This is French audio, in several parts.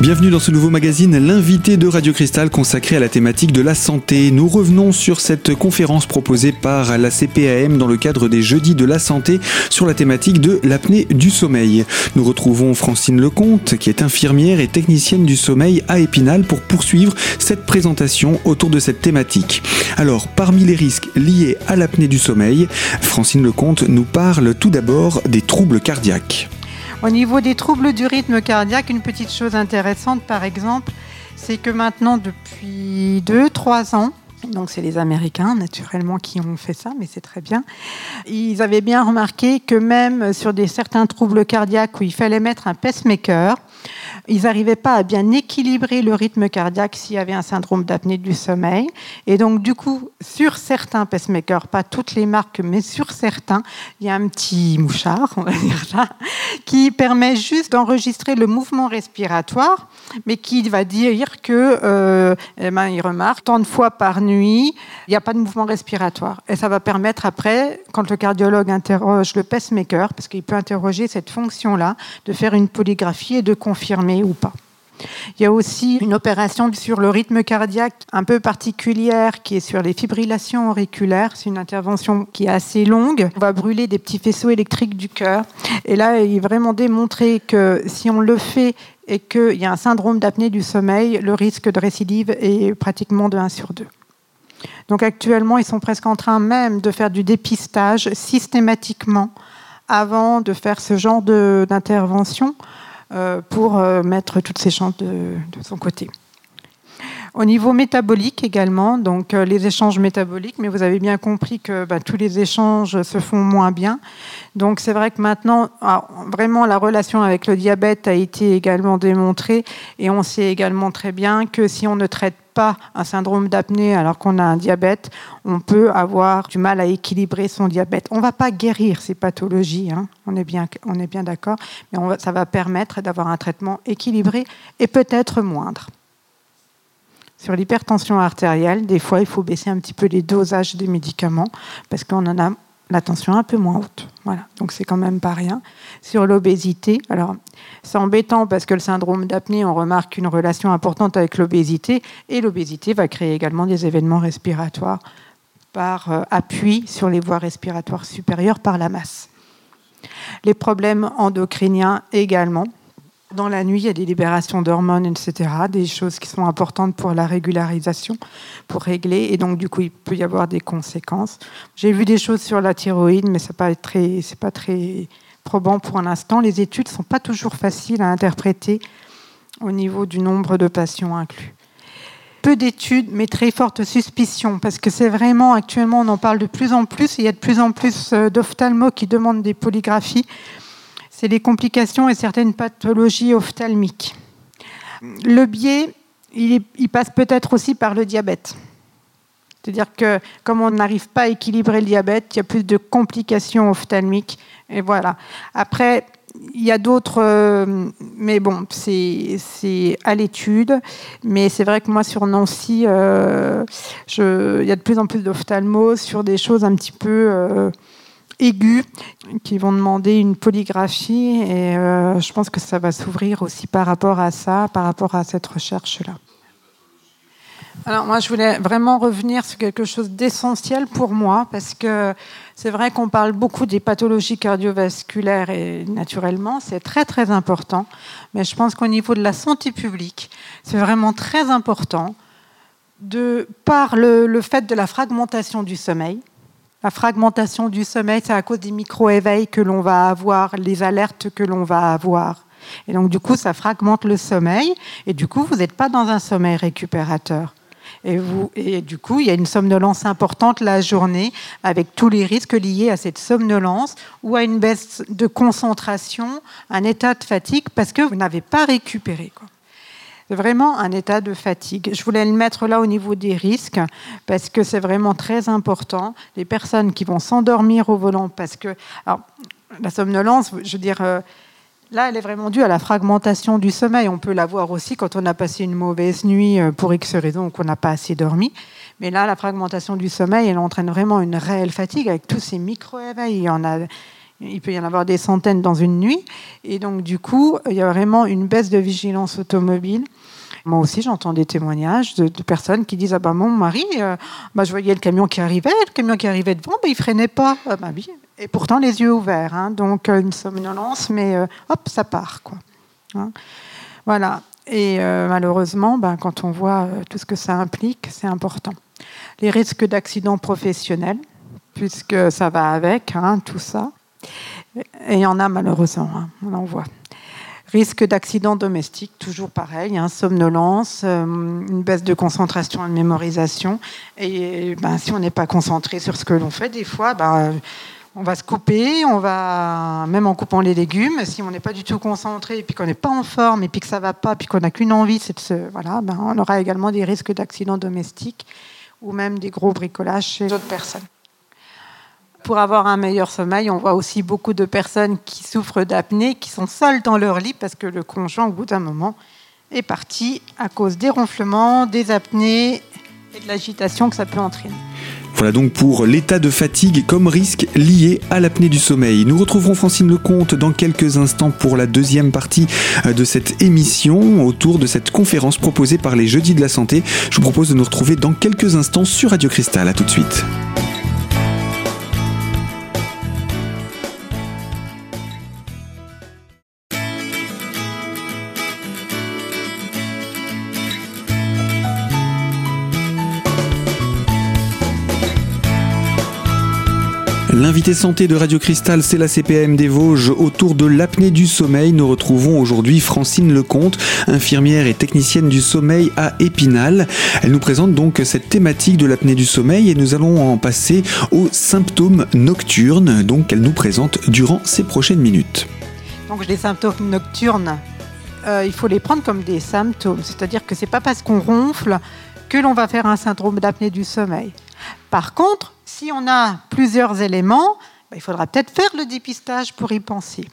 Bienvenue dans ce nouveau magazine, l'invité de Radio Cristal consacré à la thématique de la santé. Nous revenons sur cette conférence proposée par la CPAM dans le cadre des Jeudis de la santé sur la thématique de l'apnée du sommeil. Nous retrouvons Francine Lecomte, qui est infirmière et technicienne du sommeil à Épinal, pour poursuivre cette présentation autour de cette thématique. Alors, parmi les risques liés à l'apnée du sommeil, Francine Lecomte nous parle tout d'abord des troubles cardiaques. Au niveau des troubles du rythme cardiaque, une petite chose intéressante, par exemple, c'est que maintenant, depuis 2-3 ans, donc c'est les Américains naturellement qui ont fait ça, mais c'est très bien. Ils avaient bien remarqué que même sur des certains troubles cardiaques où il fallait mettre un pacemaker, ils n'arrivaient pas à bien équilibrer le rythme cardiaque s'il y avait un syndrome d'apnée du sommeil. Et donc, du coup, sur certains pacemakers, pas toutes les marques, mais sur certains, il y a un petit mouchard, on va dire ça, qui permet juste d'enregistrer le mouvement respiratoire, mais qui va dire que, euh, eh ben, il remarque, tant de fois par nuit, il n'y a pas de mouvement respiratoire. Et ça va permettre après, quand le cardiologue interroge le pacemaker, parce qu'il peut interroger cette fonction-là, de faire une polygraphie et de confirmer ou pas. Il y a aussi une opération sur le rythme cardiaque un peu particulière qui est sur les fibrillations auriculaires. C'est une intervention qui est assez longue. On va brûler des petits faisceaux électriques du cœur. Et là, il est vraiment démontré que si on le fait et qu'il y a un syndrome d'apnée du sommeil, le risque de récidive est pratiquement de 1 sur 2. Donc actuellement, ils sont presque en train même de faire du dépistage systématiquement avant de faire ce genre d'intervention pour euh, mettre toutes ces chances de, son côté. Au niveau métabolique également, donc euh, les échanges métaboliques, mais vous avez bien compris que bah, tous les échanges se font moins bien. Donc c'est vrai que maintenant, ah, vraiment la relation avec le diabète a été également démontrée et on sait également très bien que si on ne traite un syndrome d'apnée alors qu'on a un diabète, on peut avoir du mal à équilibrer son diabète. On ne va pas guérir ces pathologies, hein. on est bien, on est bien d'accord, mais ça va permettre d'avoir un traitement équilibré et peut-être moindre. Sur l'hypertension artérielle, des fois, il faut baisser un petit peu les dosages des médicaments parce qu'on en a la tension un peu moins haute. Voilà, donc c'est quand même pas rien. Sur l'obésité, alors c'est embêtant parce que le syndrome d'apnée, on remarque une relation importante avec l'obésité et l'obésité va créer également des événements respiratoires par euh, appui sur les voies respiratoires supérieures par la masse. Les problèmes endocriniens également. Dans la nuit, il y a des libérations d'hormones, etc., des choses qui sont importantes pour la régularisation, pour régler, et donc du coup, il peut y avoir des conséquences. J'ai vu des choses sur la thyroïde, mais ce n'est pas très, probant pour l'instant. Les études ne sont pas toujours faciles à interpréter au niveau du nombre de patients inclus. Peu d'études, mais très forte suspicion, parce que c'est vraiment, actuellement, on en parle de plus en plus, il y a de plus en plus euh, d'ophtalmos qui demandent des polygraphies c'est les complications et certaines pathologies ophtalmiques. Le biais, il, passe peut-être aussi par le diabète. C'est-à-dire que comme on n'arrive pas à équilibrer le diabète, il y a plus de complications ophtalmiques. Et voilà. Après, il y a d'autres, euh, mais bon, c'est à l'étude. Mais c'est vrai que moi, sur Nancy, euh, il y a de plus en plus d'ophtalmos sur des choses un petit peu euh, aigus qui vont demander une polygraphie et euh, je pense que ça va s'ouvrir aussi par rapport à ça, par rapport à cette recherche-là. Alors moi, je voulais vraiment revenir sur quelque chose d'essentiel pour moi, parce que c'est vrai qu'on parle beaucoup des pathologies cardiovasculaires et naturellement, c'est très très important, mais je pense qu'au niveau de la santé publique, c'est vraiment très important de par le fait de la fragmentation du sommeil, la fragmentation du sommeil, c'est à cause des micro-éveils que l'on va avoir, les alertes que l'on va avoir. Et donc, du coup, ça fragmente le sommeil. Et du coup, vous n'êtes pas dans un sommeil récupérateur. Et, vous, et du coup, il y a une somnolence importante la journée, avec tous les risques liés à cette somnolence ou à une baisse de concentration, un état de fatigue, parce que vous n'avez pas récupéré. C'est vraiment un état de fatigue. Je voulais le mettre là au niveau des risques parce que c'est vraiment très important. Les personnes qui vont s'endormir au volant parce que alors, la somnolence, je veux dire, euh, là, elle est vraiment due à la fragmentation du sommeil. On peut la voir aussi quand on a passé une mauvaise nuit euh, pour X raisons ou qu'on n'a pas assez dormi. Mais là, la fragmentation du sommeil, elle entraîne vraiment une réelle fatigue avec tous ces micro-éveils. Il y en a Il peut y en avoir des centaines dans une nuit. Et donc, du coup, il y a vraiment une baisse de vigilance automobile. Moi aussi, j'entends des témoignages de, personnes qui disent Ah ben, mon mari, bah, je voyais le camion qui arrivait, le camion qui arrivait devant, bah, il freinait pas. Ah, bah, oui. Et pourtant, les yeux ouverts. Hein. donc, euh, une somnolence, mais euh, hop, ça part. Quoi. Hein. voilà. Et malheureusement, ben, quand on voit tout ce que ça implique, c'est important. Les risques d'accidents professionnels, puisque ça va avec, hein, tout ça. Et il y en a malheureusement, on en voit. Risque d'accident domestique, toujours pareil, hein, somnolence, euh, une baisse de concentration et de mémorisation. Et ben, si on n'est pas concentré sur ce que l'on fait, des fois, ben, on va se couper, on va, même en coupant les légumes, si on n'est pas du tout concentré, et puis qu'on n'est pas en forme, et puis que ça va pas, puis qu'on n'a qu'une envie, c'est de se. Voilà, ben, on aura également des risques d'accident domestique ou même des gros bricolages chez d'autres personnes. Pour avoir un meilleur sommeil, on voit aussi beaucoup de personnes qui souffrent d'apnée, qui sont seules dans leur lit parce que le conjoint, au bout d'un moment, est parti à cause des ronflements, des apnées et de l'agitation que ça peut entraîner. Voilà donc pour l'état de fatigue comme risque lié à l'apnée du sommeil. Nous retrouverons Francine Lecomte dans quelques instants pour la deuxième partie de cette émission autour de cette conférence proposée par les Jeudis de la Santé. Je vous propose de nous retrouver dans quelques instants sur Radio Cristal. A tout de suite. L'invité santé de Radio Cristal, c'est la CPM des Vosges. Autour de l'apnée du sommeil, nous retrouvons aujourd'hui Francine Lecomte, infirmière et technicienne du sommeil à Épinal. Elle nous présente donc cette thématique de l'apnée du sommeil et nous allons en passer aux symptômes nocturnes, qu'elle nous présente durant ces prochaines minutes. Donc les symptômes nocturnes, euh, il faut les prendre comme des symptômes, c'est-à-dire que c'est pas parce qu'on ronfle que l'on va faire un syndrome d'apnée du sommeil. Par contre, si on a plusieurs éléments, ben, il faudra peut-être faire le dépistage pour y penser.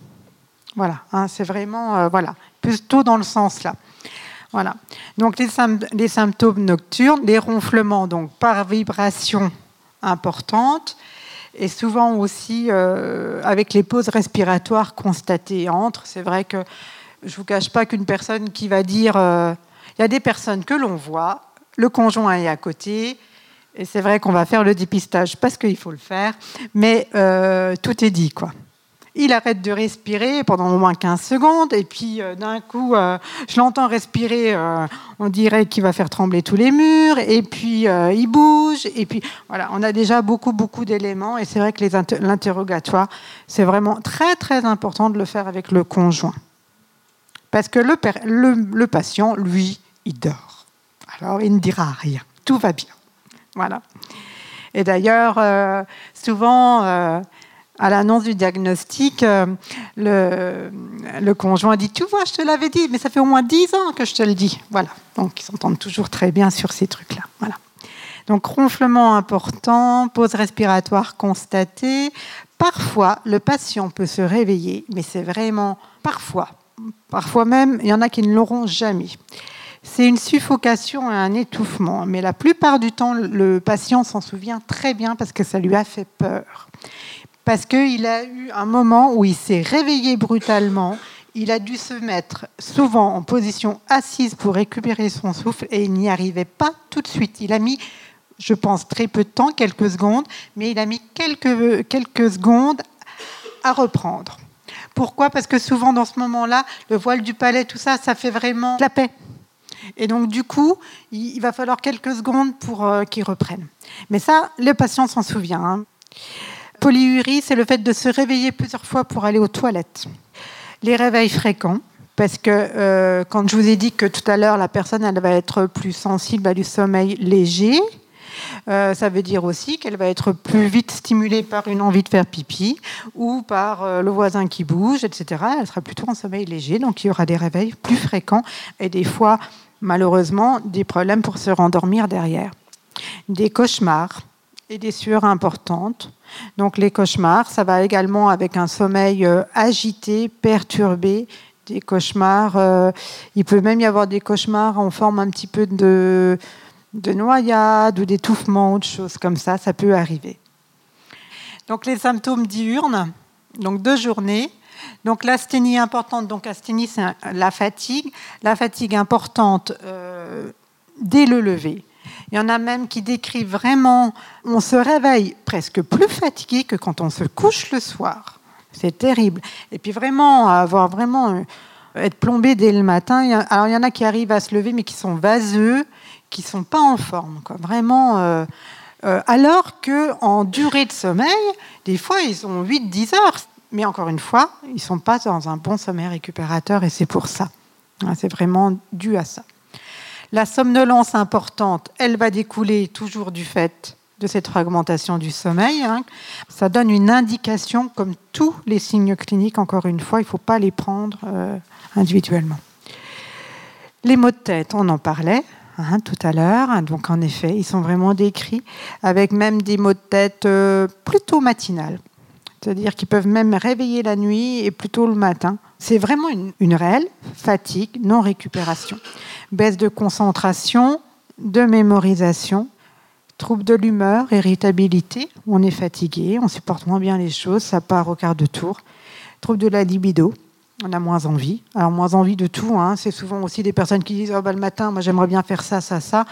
Voilà, hein, c'est vraiment euh, voilà, plutôt dans le sens là. Voilà. Donc les, symptômes nocturnes, les ronflements donc par vibration importante, et souvent aussi euh, avec les pauses respiratoires constatées entre. C'est vrai que je vous cache pas qu'une personne qui va dire, euh, il y a des personnes que l'on voit, le conjoint est à côté, et c'est vrai qu'on va faire le dépistage parce qu'il faut le faire, mais euh, tout est dit, quoi. Il arrête de respirer pendant au moins 15 secondes, et puis euh, d'un coup, euh, je l'entends respirer, on dirait qu'il va faire trembler tous les murs, et puis il bouge, et puis voilà, on a déjà beaucoup, beaucoup d'éléments, et c'est vrai que l'interrogatoire, c'est vraiment très, très important de le faire avec le conjoint. Parce que le, le, le patient, lui, il dort. Alors, il ne dira rien. Tout va bien. Voilà. Et d'ailleurs, euh, souvent, euh, à l'annonce du diagnostic, euh, le, conjoint dit Tu vois, je te l'avais dit, mais ça fait au moins dix ans que je te le dis. Voilà. Donc, ils s'entendent toujours très bien sur ces trucs-là. Voilà. Donc, ronflement important, pause respiratoire constatée. Parfois, le patient peut se réveiller, mais c'est vraiment parfois. Parfois même, il y en a qui ne l'auront jamais c'est une suffocation et un étouffement. Mais la plupart du temps, le patient s'en souvient très bien parce que ça lui a fait peur. Parce qu'il a eu un moment où il s'est réveillé brutalement, il a dû se mettre souvent en position assise pour récupérer son souffle et il n'y arrivait pas tout de suite. Il a mis, je pense, très peu de temps, quelques secondes, mais il a mis quelques, quelques secondes à reprendre. Pourquoi? Parce que souvent dans ce moment-là, le voile du palais, tout ça, ça fait vraiment la paix. Et donc, du coup, il, va falloir quelques secondes pour euh, qu'il reprenne. Mais ça, le patient s'en souvient. Hein. Polyurie, c'est le fait de se réveiller plusieurs fois pour aller aux toilettes. Les réveils fréquents, parce que euh, quand je vous ai dit que tout à l'heure, la personne elle va être plus sensible à du sommeil léger, euh, ça veut dire aussi qu'elle va être plus vite stimulée par une envie de faire pipi ou par le voisin qui bouge, etc. Elle sera plutôt en sommeil léger, donc il y aura des réveils plus fréquents et des fois malheureusement des problèmes pour se rendormir derrière. Des cauchemars et des sueurs importantes. Donc les cauchemars, ça va également avec un sommeil euh, agité, perturbé, des cauchemars. Euh, il peut même y avoir des cauchemars en forme un petit peu de, de noyade ou d'étouffement ou de choses comme ça, ça peut arriver. Donc les symptômes diurnes, donc deux journées. Donc l'asthénie importante, donc asthénie c'est la fatigue, la fatigue importante euh, dès le lever. Il y en a même qui décrivent vraiment, on se réveille presque plus fatigué que quand on se couche le soir. C'est terrible. Et puis vraiment avoir vraiment euh, être plombé dès le matin. Alors il y en a qui arrivent à se lever mais qui sont vaseux, qui sont pas en forme, quoi. Vraiment. Euh, alors que en durée de sommeil, des fois ils ont 8-10 heures. Mais encore une fois, ils ne sont pas dans un bon sommeil récupérateur et c'est pour ça. Hein, c'est vraiment dû à ça. La somnolence importante, elle va découler toujours du fait de cette fragmentation du sommeil. Hein. Ça donne une indication, comme tous les signes cliniques, encore une fois, il ne faut pas les prendre euh, individuellement. Les maux de tête, on en parlait hein, tout à l'heure. Donc en effet, ils sont vraiment décrits, avec même des maux de tête euh, plutôt matinales c'est-à-dire qu'ils peuvent même réveiller la nuit et plutôt le matin. C'est vraiment une, réelle fatigue, non-récupération. Baisse de concentration, de mémorisation, trouble de l'humeur, irritabilité, on est fatigué, on supporte moins bien les choses, ça part au quart de tour. Trouble de la libido, on a moins envie. Alors moins envie de tout, hein. c'est souvent aussi des personnes qui disent oh, bah, le matin, moi j'aimerais bien faire ça, ça, ça.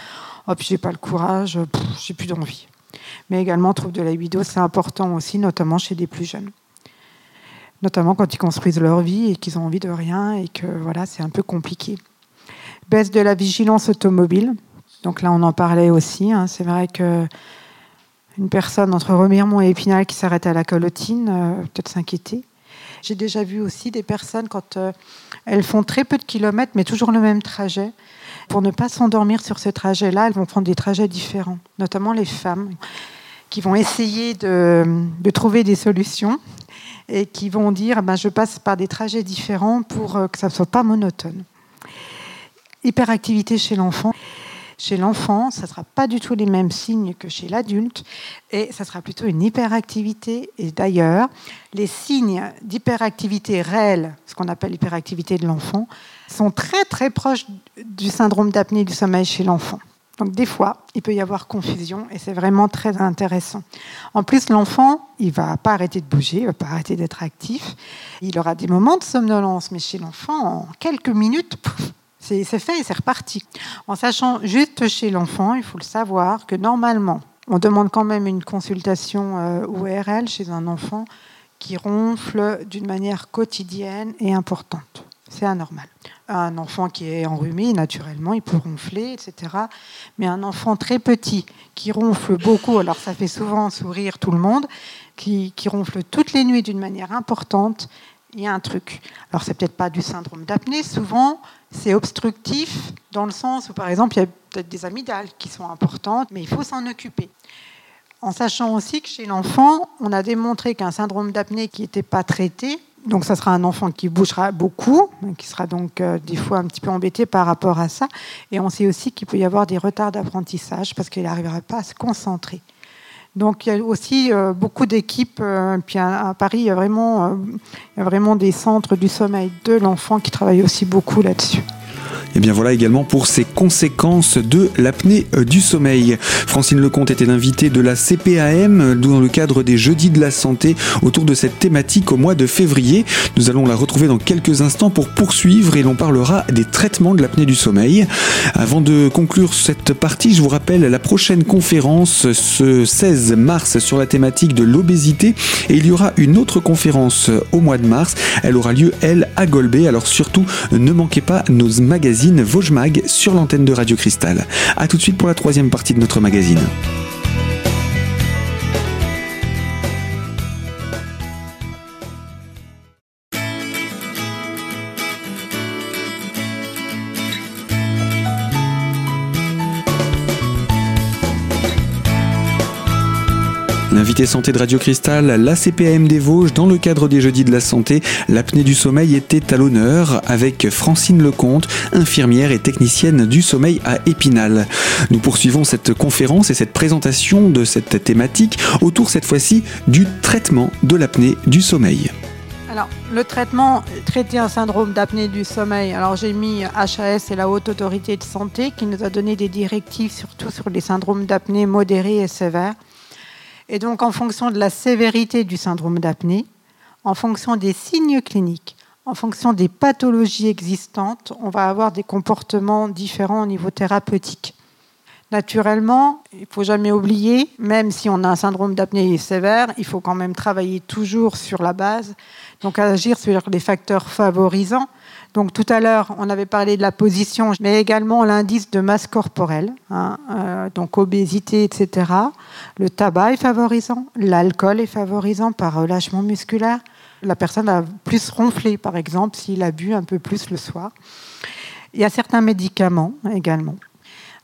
Oh, puis j'ai pas le courage, j'ai plus d'envie mais également trouble de la libido, c'est important aussi, notamment chez des plus jeunes. Notamment quand ils construisent leur vie et qu'ils ont envie de rien et que voilà, c'est un peu compliqué. Baisse de la vigilance automobile. Donc là, on en parlait aussi. Hein. C'est vrai que une personne entre Remiremont et Épinal qui s'arrête à la colotine, euh, peut-être s'inquiéter. J'ai déjà vu aussi des personnes quand euh, elles font très peu de kilomètres, mais toujours le même trajet. Pour ne pas s'endormir sur ce trajet-là, elles vont prendre des trajets différents, notamment les femmes qui vont essayer de, trouver des solutions et qui vont dire ben, je passe par des trajets différents pour euh, que ça ne soit pas monotone. Hyperactivité chez l'enfant. Chez l'enfant, ça ne sera pas du tout les mêmes signes que chez l'adulte, et ça sera plutôt une hyperactivité. Et d'ailleurs, les signes d'hyperactivité réelle, ce qu'on appelle l'hyperactivité de l'enfant, sont très très proches du syndrome d'apnée du sommeil chez l'enfant. Donc des fois, il peut y avoir confusion et c'est vraiment très intéressant. En plus, l'enfant, il va pas arrêter de bouger, il va pas arrêter d'être actif. Il aura des moments de somnolence, mais chez l'enfant, en quelques minutes, c'est fait c'est reparti. En sachant juste chez l'enfant, il faut le savoir que normalement, on demande quand même une consultation euh, ORL chez un enfant qui ronfle d'une manière quotidienne et importante. C'est anormal. Un enfant qui est enrhumé, naturellement, il peut ronfler, etc. Mais un enfant très petit qui ronfle beaucoup, alors ça fait souvent sourire tout le monde, qui, ronfle toutes les nuits d'une manière importante, il y a un truc. Alors c'est peut-être pas du syndrome d'apnée, souvent c'est obstructif dans le sens où par exemple il y a peut-être des amygdales qui sont importantes, mais il faut s'en occuper. En sachant aussi que chez l'enfant, on a démontré qu'un syndrome d'apnée qui n'était pas traité donc ça sera un enfant qui bougera beaucoup, qui sera donc euh, des fois un petit peu embêté par rapport à ça. Et on sait aussi qu'il peut y avoir des retards d'apprentissage parce qu'il n'arrivera pas à se concentrer. Donc il y a aussi euh, beaucoup d'équipes. Euh, puis à, Paris, vraiment, il y a vraiment des centres du sommeil de l'enfant qui travaillent aussi beaucoup là-dessus. Et bien voilà également pour ces conséquences de l'apnée euh, du sommeil. Francine Lecomte était l'invitée de la CPAM dans le cadre des Jeudis de la Santé autour de cette thématique au mois de février. Nous allons la retrouver dans quelques instants pour poursuivre et l'on parlera des traitements de l'apnée du sommeil. Avant de conclure cette partie, je vous rappelle la prochaine conférence ce 16 mars sur la thématique de l'obésité et il y aura une autre conférence au mois de mars. Elle aura lieu, elle, à Golbet. Alors surtout, ne manquez pas nos magazines magazine sur l'antenne de Radio Cristal. A tout de suite pour la troisième partie de notre magazine. L'invité santé de Radio Cristal, la CPAM des Vosges, dans le cadre des Jeudis de la Santé, l'apnée du sommeil était à l'honneur avec Francine Lecomte, infirmière et technicienne du sommeil à Épinal. Nous poursuivons cette conférence et cette présentation de cette thématique autour cette fois-ci du traitement de l'apnée du sommeil. Alors, le traitement, traiter un syndrome d'apnée du sommeil. Alors, j'ai mis HAS et la Haute Autorité de Santé qui nous a donné des directives surtout sur les syndromes d'apnée modérés et sévères. Et donc, en fonction de la sévérité du syndrome d'apnée, en fonction des signes cliniques, en fonction des pathologies existantes, on va avoir des comportements différents au niveau thérapeutique. Naturellement, il ne faut jamais oublier, même si on a un syndrome d'apnée sévère, il faut quand même travailler toujours sur la base, donc agir sur les facteurs favorisants. Donc tout à l'heure, on avait parlé de la position, mais également l'indice de masse corporelle, hein, euh, donc obésité, etc. Le tabac est favorisant, l'alcool est favorisant par relâchement musculaire. La personne va plus ronfler, par exemple, s'il a bu un peu plus le soir. Il y a certains médicaments également.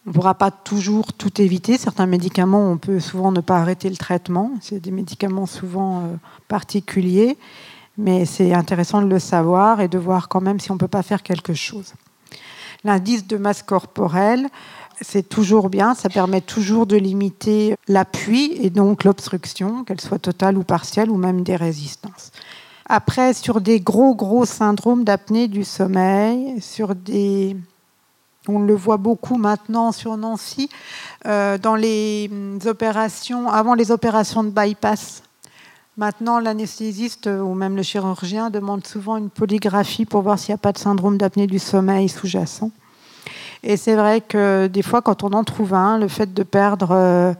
On ne pourra pas toujours tout éviter. Certains médicaments, on peut souvent ne pas arrêter le traitement. C'est des médicaments souvent euh, particuliers mais c'est intéressant de le savoir et de voir quand même si on ne peut pas faire quelque chose. L'indice de masse corporelle, c'est toujours bien, ça permet toujours de limiter l'appui et donc l'obstruction, qu'elle soit totale ou partielle, ou même des résistances. Après, sur des gros, gros syndromes d'apnée du sommeil, sur des... On le voit beaucoup maintenant sur Nancy, euh, dans les opérations, avant les opérations de bypass, Maintenant, l'anesthésiste ou même le chirurgien demande souvent une polygraphie pour voir s'il n'y a pas de syndrome d'apnée du sommeil sous-jacent. Et c'est vrai que des fois, quand on en trouve un, le fait de perdre, euh,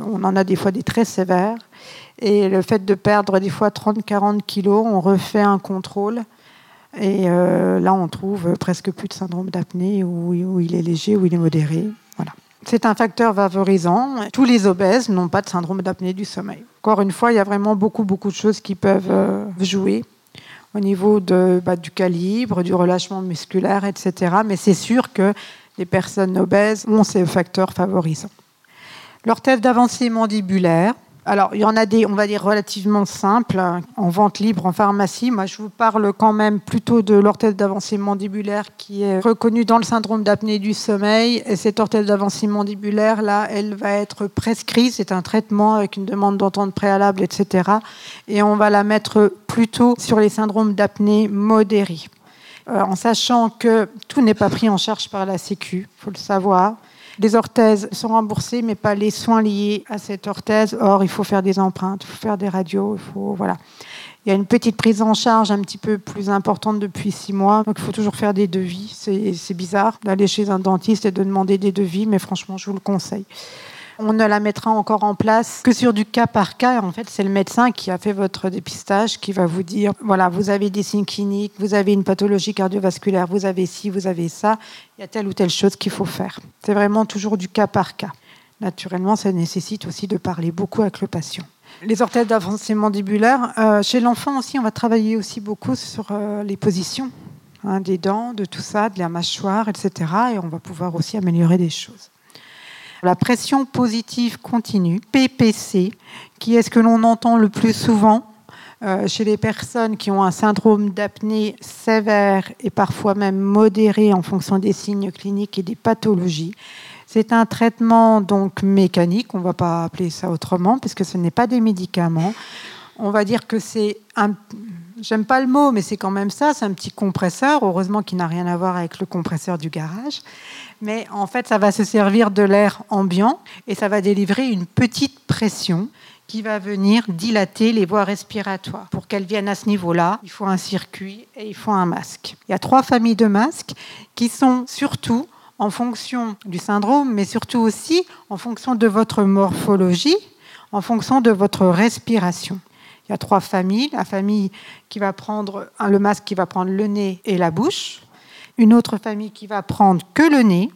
on en a des fois des très sévères, et le fait de perdre des fois 30-40 kilos, on refait un contrôle. Et euh, là, on trouve presque plus de syndrome d'apnée, où, il est léger, où il est modéré. Voilà. C'est un facteur favorisant. Tous les obèses n'ont pas de syndrome d'apnée du sommeil. Encore une fois, il y a vraiment beaucoup, beaucoup de choses qui peuvent euh, jouer au niveau bah, du calibre, du relâchement musculaire, etc. Mais c'est sûr que les personnes obèses ont ces facteurs favorisants. L'orthèse d'avancée mandibulaire, alors, il y en a des, on va dire, relativement simples en vente libre en pharmacie. Moi, je vous parle quand même plutôt de l'orthèse d'avancée mandibulaire qui est reconnue dans le syndrome d'apnée du sommeil. Et cette orthèse d'avancée mandibulaire, là, elle va être prescrite. C'est un traitement avec une demande d'entente préalable, etc. Et on va la mettre plutôt sur les syndromes d'apnée modérés. Euh, en sachant que tout n'est pas pris en charge par la Sécu, il faut le savoir. Les orthèses sont remboursées, mais pas les soins liés à cette orthèse. Or, il faut faire des empreintes, il faut faire des radios, il faut voilà. Il y a une petite prise en charge un petit peu plus importante depuis six mois, donc il faut toujours faire des devis. C'est bizarre d'aller chez un dentiste et de demander des devis, mais franchement, je vous le conseille. On ne la mettra encore en place que sur du cas par cas. En fait, c'est le médecin qui a fait votre dépistage qui va vous dire voilà, vous avez des signes cliniques, vous avez une pathologie cardiovasculaire, vous avez ci, vous avez ça, il y a telle ou telle chose qu'il faut faire. C'est vraiment toujours du cas par cas. Naturellement, ça nécessite aussi de parler beaucoup avec le patient. Les orthèses d'avancée mandibulaire, euh, chez l'enfant aussi, on va travailler aussi beaucoup sur euh, les positions hein, des dents, de tout ça, de la mâchoire, etc. Et on va pouvoir aussi améliorer des choses. La pression positive continue, PPC, qui est ce que l'on entend le plus souvent euh, chez les personnes qui ont un syndrome d'apnée sévère et parfois même modéré en fonction des signes cliniques et des pathologies. C'est un traitement donc mécanique, on ne va pas appeler ça autrement, puisque ce n'est pas des médicaments. On va dire que c'est un, j'aime pas le mot, mais c'est quand même ça, c'est un petit compresseur, heureusement qu'il n'a rien à voir avec le compresseur du garage. Mais en fait, ça va se servir de l'air ambiant et ça va délivrer une petite pression qui va venir dilater les voies respiratoires. Pour qu'elles viennent à ce niveau-là, il faut un circuit et il faut un masque. Il y a trois familles de masques qui sont surtout en fonction du syndrome, mais surtout aussi en fonction de votre morphologie, en fonction de votre respiration. Il y a trois familles. La famille qui va prendre le masque qui va prendre le nez et la bouche. Une autre famille qui va prendre que le nez.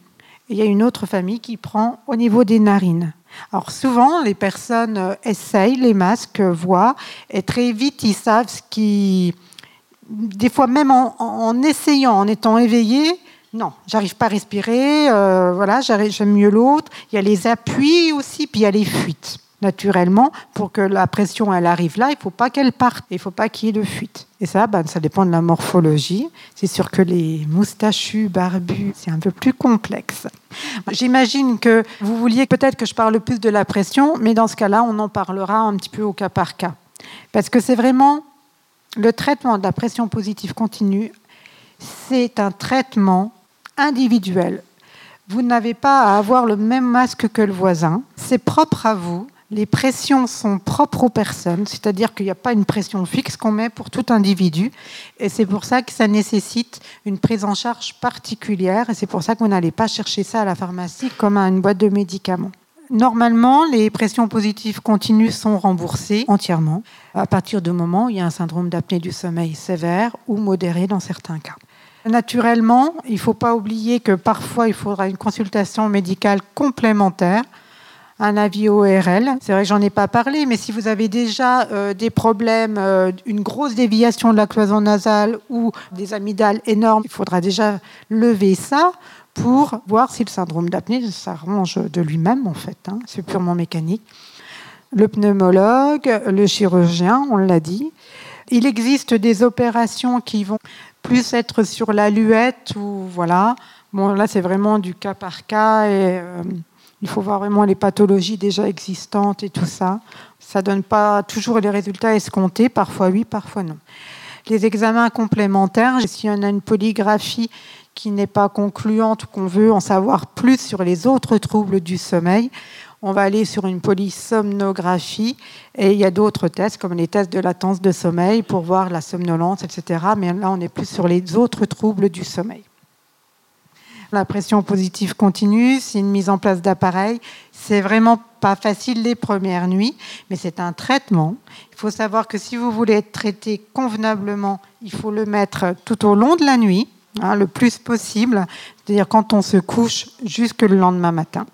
Et il y a une autre famille qui prend au niveau des narines. Alors souvent, les personnes euh, essayent les masques, voient, et très vite, ils savent ce qui... Des fois, même en, essayant, en étant éveillé, non, j'arrive pas à respirer, euh, voilà, j'aime mieux l'autre. Il y a les appuis aussi, puis il y a les fuites naturellement, pour que la pression elle arrive là, il ne faut pas qu'elle parte, il ne faut pas qu'il y ait de fuite. Et ça, ben, ça dépend de la morphologie. C'est sûr que les moustachus, barbus, c'est un peu plus complexe. J'imagine que vous vouliez peut-être que je parle plus de la pression, mais dans ce cas-là, on en parlera un petit peu au cas par cas. Parce que c'est vraiment le traitement de la pression positive continue, c'est un traitement individuel. Vous n'avez pas à avoir le même masque que le voisin. C'est propre à vous Les pressions sont propres aux personnes, c'est-à-dire qu'il n'y a pas une pression fixe qu'on met pour tout individu. Et c'est pour ça que ça nécessite une prise en charge particulière. Et c'est pour ça que vous n'allez pas chercher ça à la pharmacie comme à une boîte de médicaments. Normalement, les pressions positives continues sont remboursées entièrement à partir du moment où il y a un syndrome d'apnée du sommeil sévère ou modéré dans certains cas. Naturellement, il ne faut pas oublier que parfois il faudra une consultation médicale complémentaire un avis ORL. C'est vrai que j'en ai pas parlé, mais si vous avez déjà euh, des problèmes, euh, une grosse déviation de la cloison nasale ou des amygdales énormes, il faudra déjà lever ça pour voir si le syndrome d'apnée s'arrange de lui-même en fait. Hein. C'est purement mécanique. Le pneumologue, le chirurgien, on l'a dit. Il existe des opérations qui vont plus être sur la luette ou voilà. Bon là c'est vraiment du cas par cas et euh, il faut voir vraiment les pathologies déjà existantes et tout ça. Ça ne donne pas toujours les résultats escomptés, parfois oui, parfois non. Les examens complémentaires, si on a une polygraphie qui n'est pas concluante ou qu'on veut en savoir plus sur les autres troubles du sommeil, on va aller sur une polysomnographie et il y a d'autres tests comme les tests de latence de sommeil pour voir la somnolence, etc. Mais là, on est plus sur les autres troubles du sommeil. La pression positive continue, c'est une mise en place d'appareils. C'est vraiment pas facile les premières nuits, mais c'est un traitement. Il faut savoir que si vous voulez être traité convenablement, il faut le mettre tout au long de la nuit, hein, le plus possible, c'est-à-dire quand on se couche jusque le lendemain matin.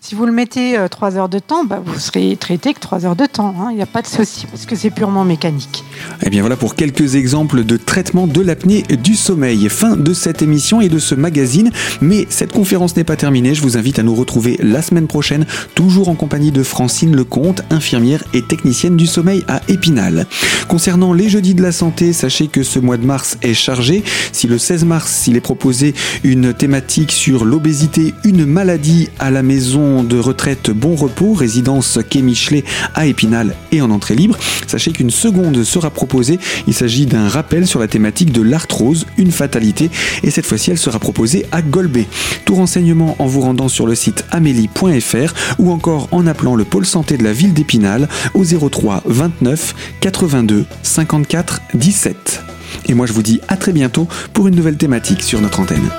Si vous le mettez euh, trois heures de temps, bah, vous serez traité que trois heures de temps. Hein. Il n'y a pas de souci parce que c'est purement mécanique. Et eh bien voilà pour quelques exemples de traitement de l'apnée du sommeil. Fin de cette émission et de ce magazine. Mais cette conférence n'est pas terminée. Je vous invite à nous retrouver la semaine prochaine, toujours en compagnie de Francine Lecomte, infirmière et technicienne du sommeil à Épinal. Concernant les jeudis de la santé, sachez que ce mois de mars est chargé. Si le 16 mars, il est proposé une sur l'obésité, une maladie à la maison de retraite Bon Repos, résidence Quai Michelet à Épinal et en entrée libre. Sachez qu'une seconde sera proposée. Il s'agit d'un rappel sur la thématique de l'arthrose, une fatalité, et cette fois-ci elle sera proposée à Golbet. Tout renseignement en vous rendant sur le site amélie.fr ou encore en appelant le pôle santé de la ville d'Épinal au 03 29 82 54 17. Et moi je vous dis à très bientôt pour une nouvelle thématique sur notre antenne.